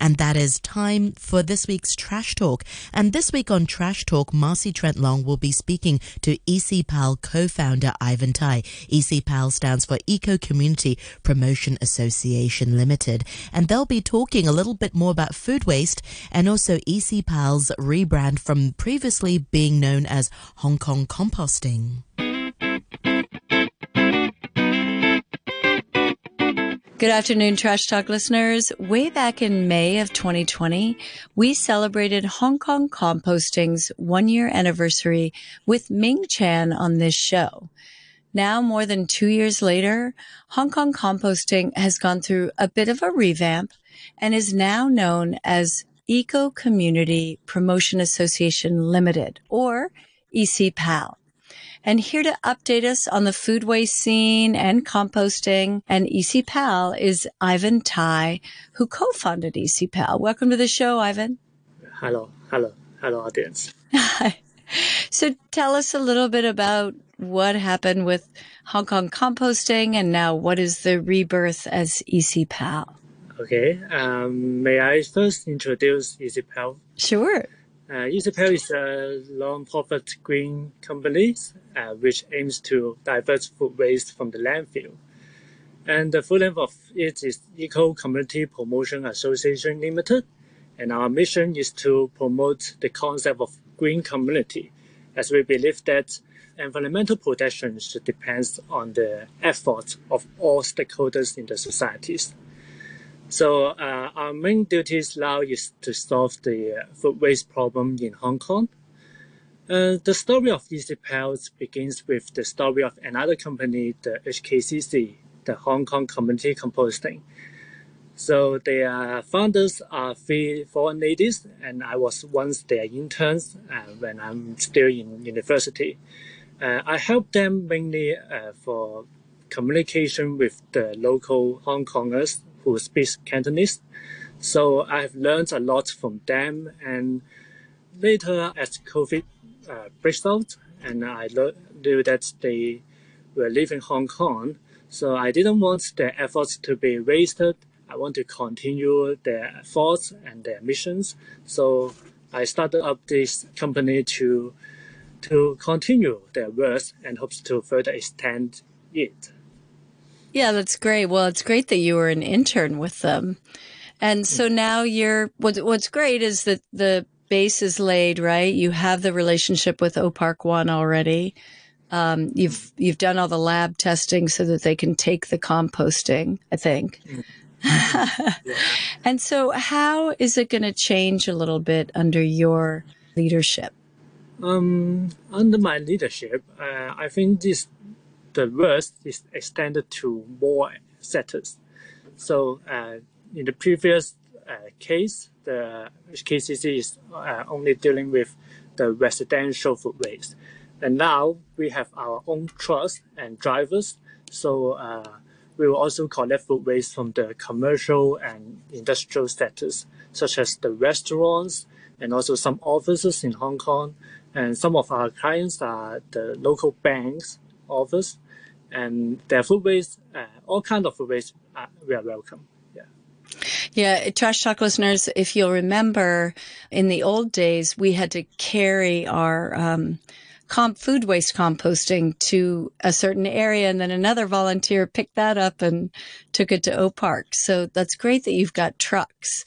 and that is time for this week's Trash Talk. And this week on Trash Talk, Marcy Trent Long will be speaking to ECPAL co-founder Ivan Tai. ECPAL stands for Eco Community Promotion Association Limited, and they'll be talking a little bit more about food waste and also ECPAL's rebrand from previously being known as Hong Kong Composting. Good afternoon, Trash Talk listeners. Way back in May of 2020, we celebrated Hong Kong Composting's one year anniversary with Ming Chan on this show. Now, more than two years later, Hong Kong Composting has gone through a bit of a revamp and is now known as Eco Community Promotion Association Limited or ECPAL. And here to update us on the food waste scene and composting and ECPAL is Ivan Tai, who co-founded ECPAL. Welcome to the show, Ivan. Hello, hello, hello, audience. Hi. So tell us a little bit about what happened with Hong Kong composting and now what is the rebirth as ECPAL? Okay, um, may I first introduce ECPAL? Sure. Uh, ECPAL is a non-profit green company uh, which aims to divert food waste from the landfill. And the full name of it is Eco Community Promotion Association Limited. And our mission is to promote the concept of green community, as we believe that environmental protection should depend on the efforts of all stakeholders in the societies. So uh, our main duties now is to solve the uh, food waste problem in Hong Kong. Uh, the story of ECPAL begins with the story of another company, the HKCC, the Hong Kong Community Composting. So their founders are three foreign ladies, and I was once their interns uh, when I'm still in university. Uh, I helped them mainly uh, for communication with the local Hong Kongers who speaks Cantonese. So I've learned a lot from them. And later, as COVID uh, out, and I knew that they were leaving Hong Kong, so I didn't want their efforts to be wasted. I want to continue their efforts and their missions. So I started up this company to to continue their work and hopes to further extend it. Yeah, that's great. Well, it's great that you were an intern with them. And so now you're, what, what's great is that the base is laid, right? You have the relationship with O Park One already. Um, you've, you've done all the lab testing so that they can take the composting, I think. and so how is it going to change a little bit under your leadership? Um, under my leadership, uh, I think this the worst is extended to more sectors. So uh, in the previous uh, case, the KCC is uh, only dealing with the residential food waste. And now we have our own trucks and drivers. So we will also collect food waste from the commercial and industrial sectors, such as the restaurants and also some offices in Hong Kong. And some of our clients are the local banks office, and their food waste, uh, all kind of food waste, uh, we are welcome. Yeah. Yeah, Trash Talk listeners, if you'll remember, in the old days, we had to carry our um, comp food waste composting to a certain area, and then another volunteer picked that up and took it to O Park. So that's great that you've got trucks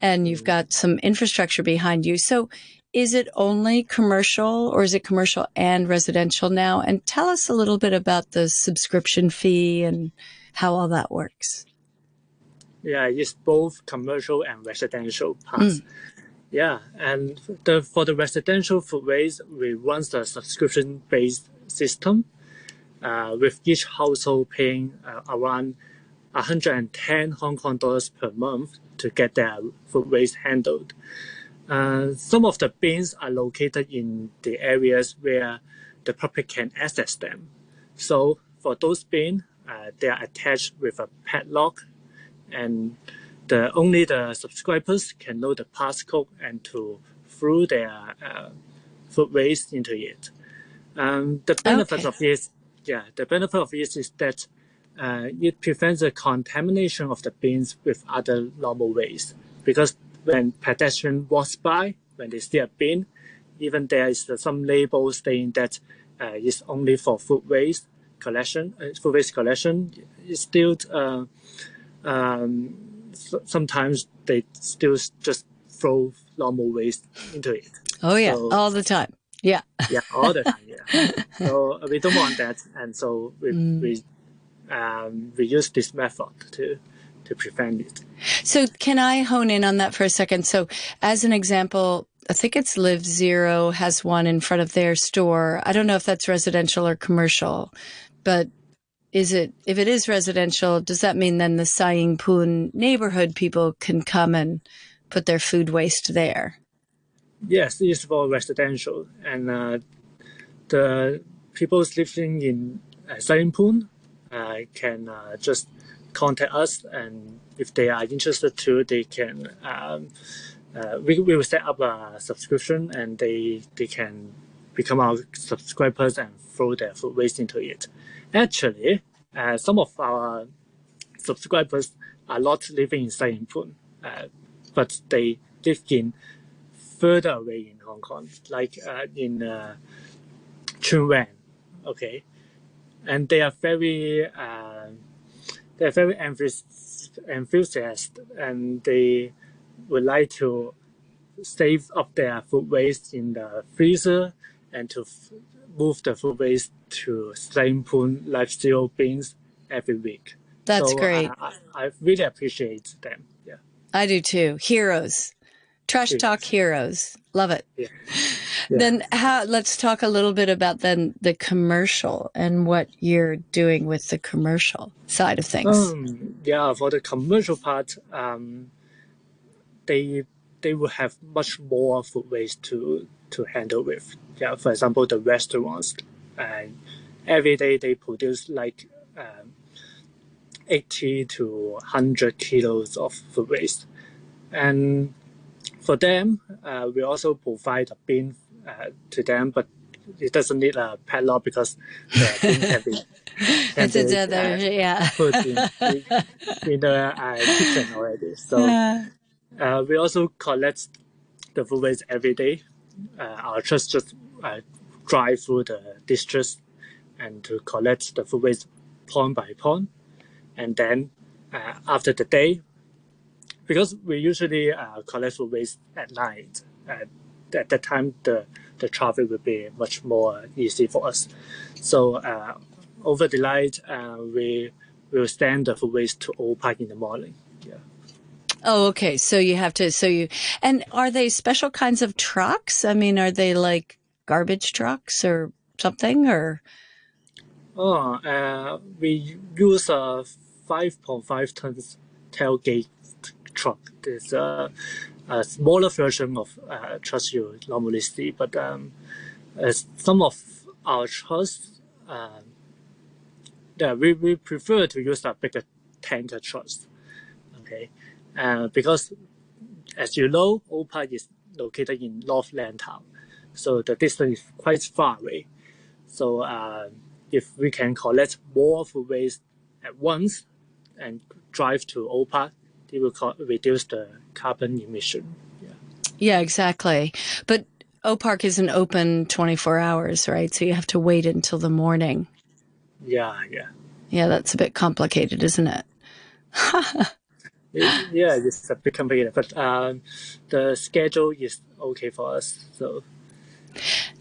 and you've mm-hmm. got some infrastructure behind you. So is it only commercial or is it commercial and residential now? And tell us a little bit about the subscription fee and how all that works. Yeah, it's both commercial and residential parts. Mm. Yeah, and the, for the residential food waste, we run the subscription-based system, uh, with each household paying uh, around 110 Hong Kong dollars per month to get their food waste handled. Uh, some of the bins are located in the areas where the public can access them. So for those bins, uh, they are attached with a padlock, and the only the subscribers can know the passcode and to throw their uh, food waste into it. Um, the benefit okay. of this, yeah, the benefit of this is that uh, it prevents the contamination of the bins with other normal waste because when pedestrian walks by, when they see a bin, even there is some label saying that uh, it's only for food waste collection, uh, food waste collection. It's still uh, um, sometimes they still just throw normal waste into it. Oh yeah, so, all the time. Yeah. yeah, all the time. Yeah. so we don't want that, and so we mm. we um, we use this method to to prevent it. So can I hone in on that for a second? So as an example, I think it's Live Zero has one in front of their store. I don't know if that's residential or commercial, but is it if it is residential, does that mean then the Sai Ying Pun neighborhood people can come and put their food waste there? Yes, it's for residential, and uh, the people living in uh, Sai Ying Pun uh, can uh, just contact us, and if they are interested too, they can. Um, uh, we, we will set up a subscription, and they they can become our subscribers and throw their food waste into it. Actually, uh, some of our subscribers are not living in Sai Ying Pun, uh, but they live in further away in Hong Kong, like uh, in uh, Tsuen Wan, okay, and they are very uh, they are very enthusiastic, and they would like to save up their food waste in the freezer and to f- move the food waste to Sai Ying Pun Live Zero bins every week. That's so uh, great. I, I, really appreciate them. Yeah. I do too. Heroes. Trash talk heroes. Love it. Yeah. Yeah. Then how let's talk a little bit about then the commercial and what you're doing with the commercial side of things. Um, yeah, for the commercial part, um, they they will have much more food waste to to handle with. Yeah, for example, the restaurants, and every day they produce like um, 80 to 100 kilos of food waste. And for them, uh, we also provide a bin uh, to them, but it doesn't need a padlock because the bin can be, can be uh, yeah. put in, in, in the uh, kitchen already. So uh, we also collect the food waste every day. Uh, our trust just uh, drive through the districts and to collect the food waste point by point. And then uh, after the day, because we usually uh, collect food waste at night, uh, at that time the, the traffic will be much more easy for us. So uh, over the night, uh, we will send the food waste to O Park in the morning. Yeah. Oh, okay. So you have to, so you, and are they special kinds of trucks? I mean, are they like garbage trucks or something or? Oh, uh, we use a 5.5 tons tailgate truck. It's a, a smaller version of uh, trucks you normally see, but um, some of our trucks, uh, yeah, we, we prefer to use a bigger tanker trucks. Okay, uh, because as you know, Park is located in North Lantau, so the distance is quite far away. So uh, if we can collect more food waste at once and drive to Old It will co- reduce the carbon emission. Yeah. Yeah, exactly. But O Park isn't open 24 hours, right? So you have to wait until the morning. Yeah, yeah. Yeah, that's a bit complicated, isn't it? yeah, it's a bit complicated, but um, the schedule is okay for us. So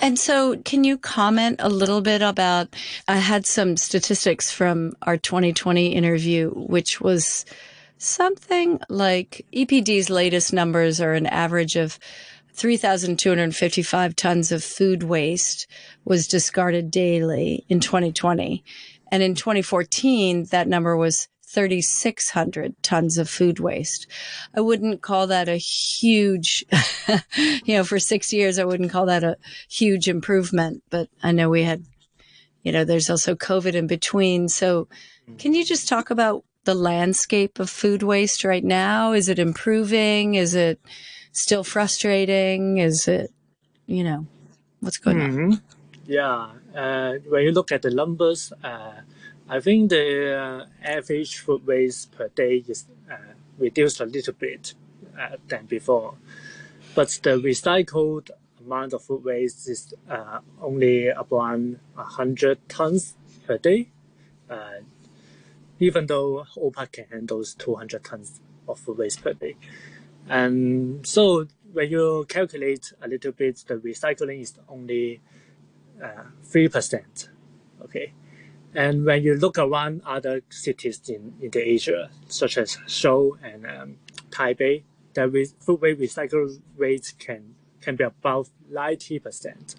and so, can you comment a little bit about? I had some statistics from our 2020 interview, which was something like EPD's latest numbers are an average of 3,255 tons of food waste was discarded daily in 2020. And in 2014, that number was 3,600 tons of food waste. I wouldn't call that a huge, you know, for six years, I wouldn't call that a huge improvement, but I know we had, you know, there's also COVID in between. So can you just talk about the landscape of food waste right now? Is it improving? Is it still frustrating? Is it, you know, what's going mm-hmm. on? Yeah. Uh, when you look at the numbers, uh, I think the uh, average food waste per day is uh, reduced a little bit uh, than before. But the recycled amount of food waste is uh, only around 100 tons per day, even though O Park can handle 200 tons of waste per day. And so when you calculate a little bit, the recycling is only uh, three percent. Okay, and when you look around other cities in, in the Asia, such as Seoul and um, Taipei, the re- food waste recycle rate can can be above ninety percent.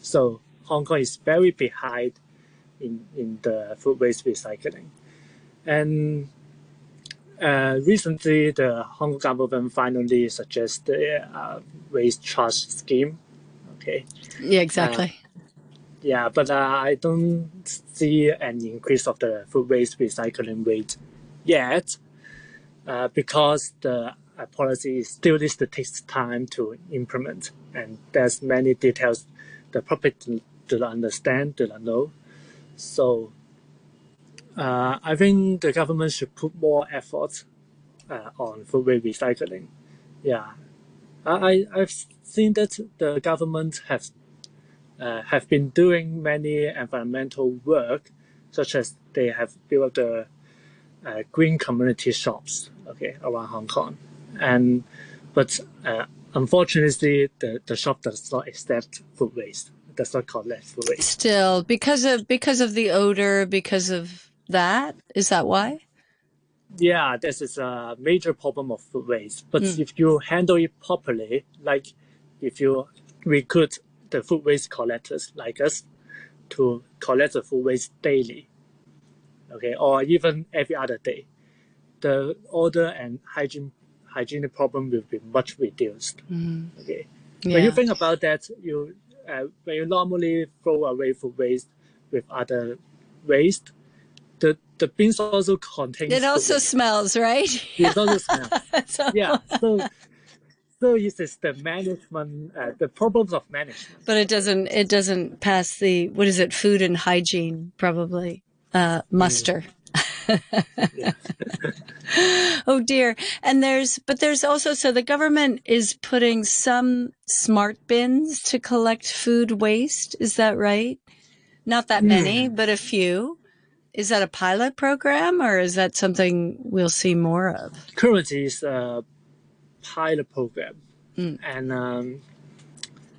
So Hong Kong is very behind in in the food waste recycling, and uh, recently, the Hong Kong government finally suggested a uh, waste charge scheme. Okay. Yeah, exactly. Uh, yeah, but uh, I don't see an increase of the food waste recycling rate yet, uh, because the uh, policy still needs to take time to implement, and there's many details the public do not understand, do not know. So uh, I think the government should put more effort uh, on food waste recycling. Yeah, I I've seen that the government has uh, have been doing many environmental work, such as they have built the uh, green community shops, okay, around Hong Kong, and but uh, unfortunately, the, the shop does not accept food waste, does not collect food waste. Still, because of because of the odor, because of that? Is that why? Yeah, this is a major problem of food waste. But mm. if you handle it properly, like if you recruit the food waste collectors like us to collect the food waste daily, okay, or even every other day, the odor and hygiene hygienic problem will be much reduced. Mm. Okay, yeah. when you think about that, you uh, when you normally throw away food waste with other waste, the the beans also contains. It also smells, right? It also smells. yeah. So so it is the management, uh, the problems of management. But it doesn't. It doesn't pass the what is it? Food and hygiene probably uh, muster. oh dear. And there's, but there's also, so the government is putting some smart bins to collect food waste. Is that right? Not that many, mm. but a few. Is that a pilot program or is that something we'll see more of? Currently, it's a pilot program. Mm. And um,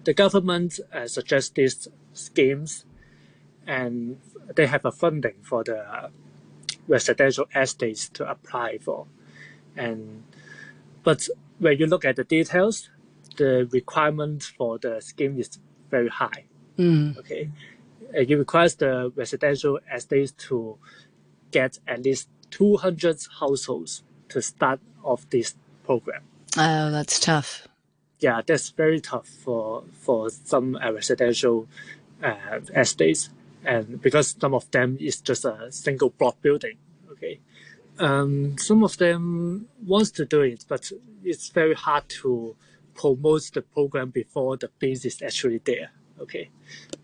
the government uh, suggests these schemes and they have a funding for the residential estates to apply for. And but when you look at the details, the requirement for the scheme is very high. Mm. Okay, it requires the residential estates to get at least 200 households to start off this program. Oh, that's tough. Yeah, that's very tough for for some uh, residential uh, estates, and because some of them is just a single block building. Okay, um, some of them wants to do it, but it's very hard to promote the program before the base is actually there. Okay.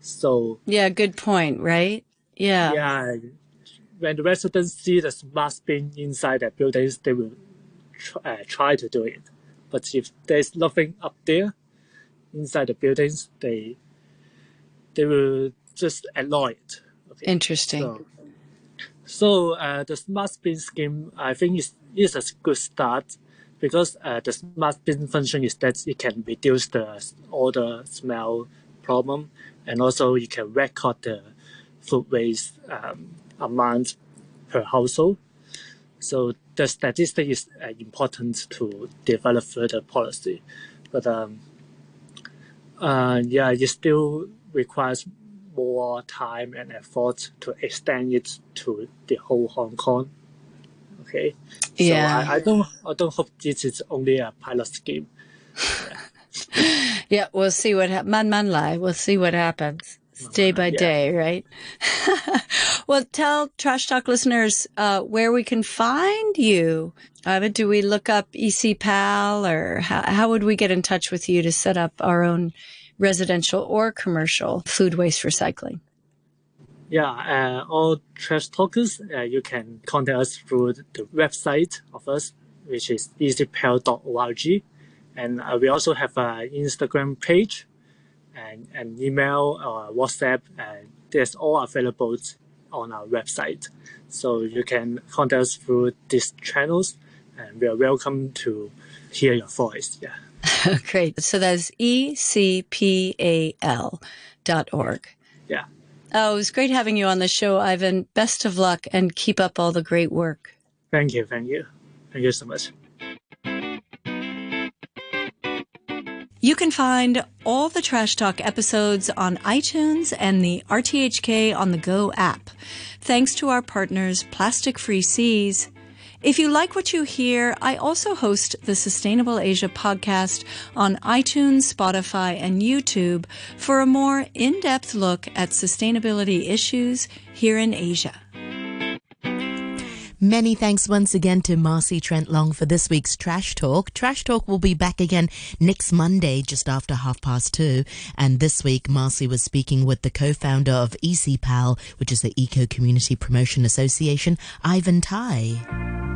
So. Yeah, good point, right? Yeah. Yeah. When the residents see the smart bin inside the buildings, they will try, uh, try to do it. But if there's nothing up there inside the buildings, they they will just it. Okay? Interesting. So, so uh, the smart bin scheme, I think, is is a good start because uh, the smart bin function is that it can reduce the odor, smell, problem, and also you can record the food waste um, amount per household. So the statistic is uh, important to develop further policy, but um, uh, yeah, it still requires more time and effort to extend it to the whole Hong Kong. Okay. So yeah. I, I don't I don't hope this is only a pilot scheme. Yeah. yeah, we'll see what happens. Man man lai. We'll see what happens. It's day by yeah. day, right? well, tell Trash Talk listeners uh, where we can find you. Uh, do we look up ECPAL or how, how would we get in touch with you to set up our own residential or commercial food waste recycling? Yeah, uh, all trash talkers, uh, you can contact us through the website of us, which is ecpal.org. And uh, we also have an Instagram page and an email or WhatsApp. And that's all available on our website. So you can contact us through these channels and we are welcome to hear your voice. Yeah. Great. So that's ecpal dot org. Yeah. Oh, it was great having you on the show, Ivan. Best of luck and keep up all the great work. Thank you. Thank you. Thank you so much. You can find all the Trash Talk episodes on iTunes and the RTHK on the Go app. Thanks to our partners, Plastic Free Seas. If you like what you hear, I also host the Sustainable Asia podcast on iTunes, Spotify, and YouTube for a more in-depth look at sustainability issues here in Asia. Many thanks once again to Marcy Trent Long for this week's Trash Talk. Trash Talk will be back again next Monday just after half past two. And this week, Marcy was speaking with the co-founder of ECPAL, which is the Eco Community Promotion Association, Ivan Tai.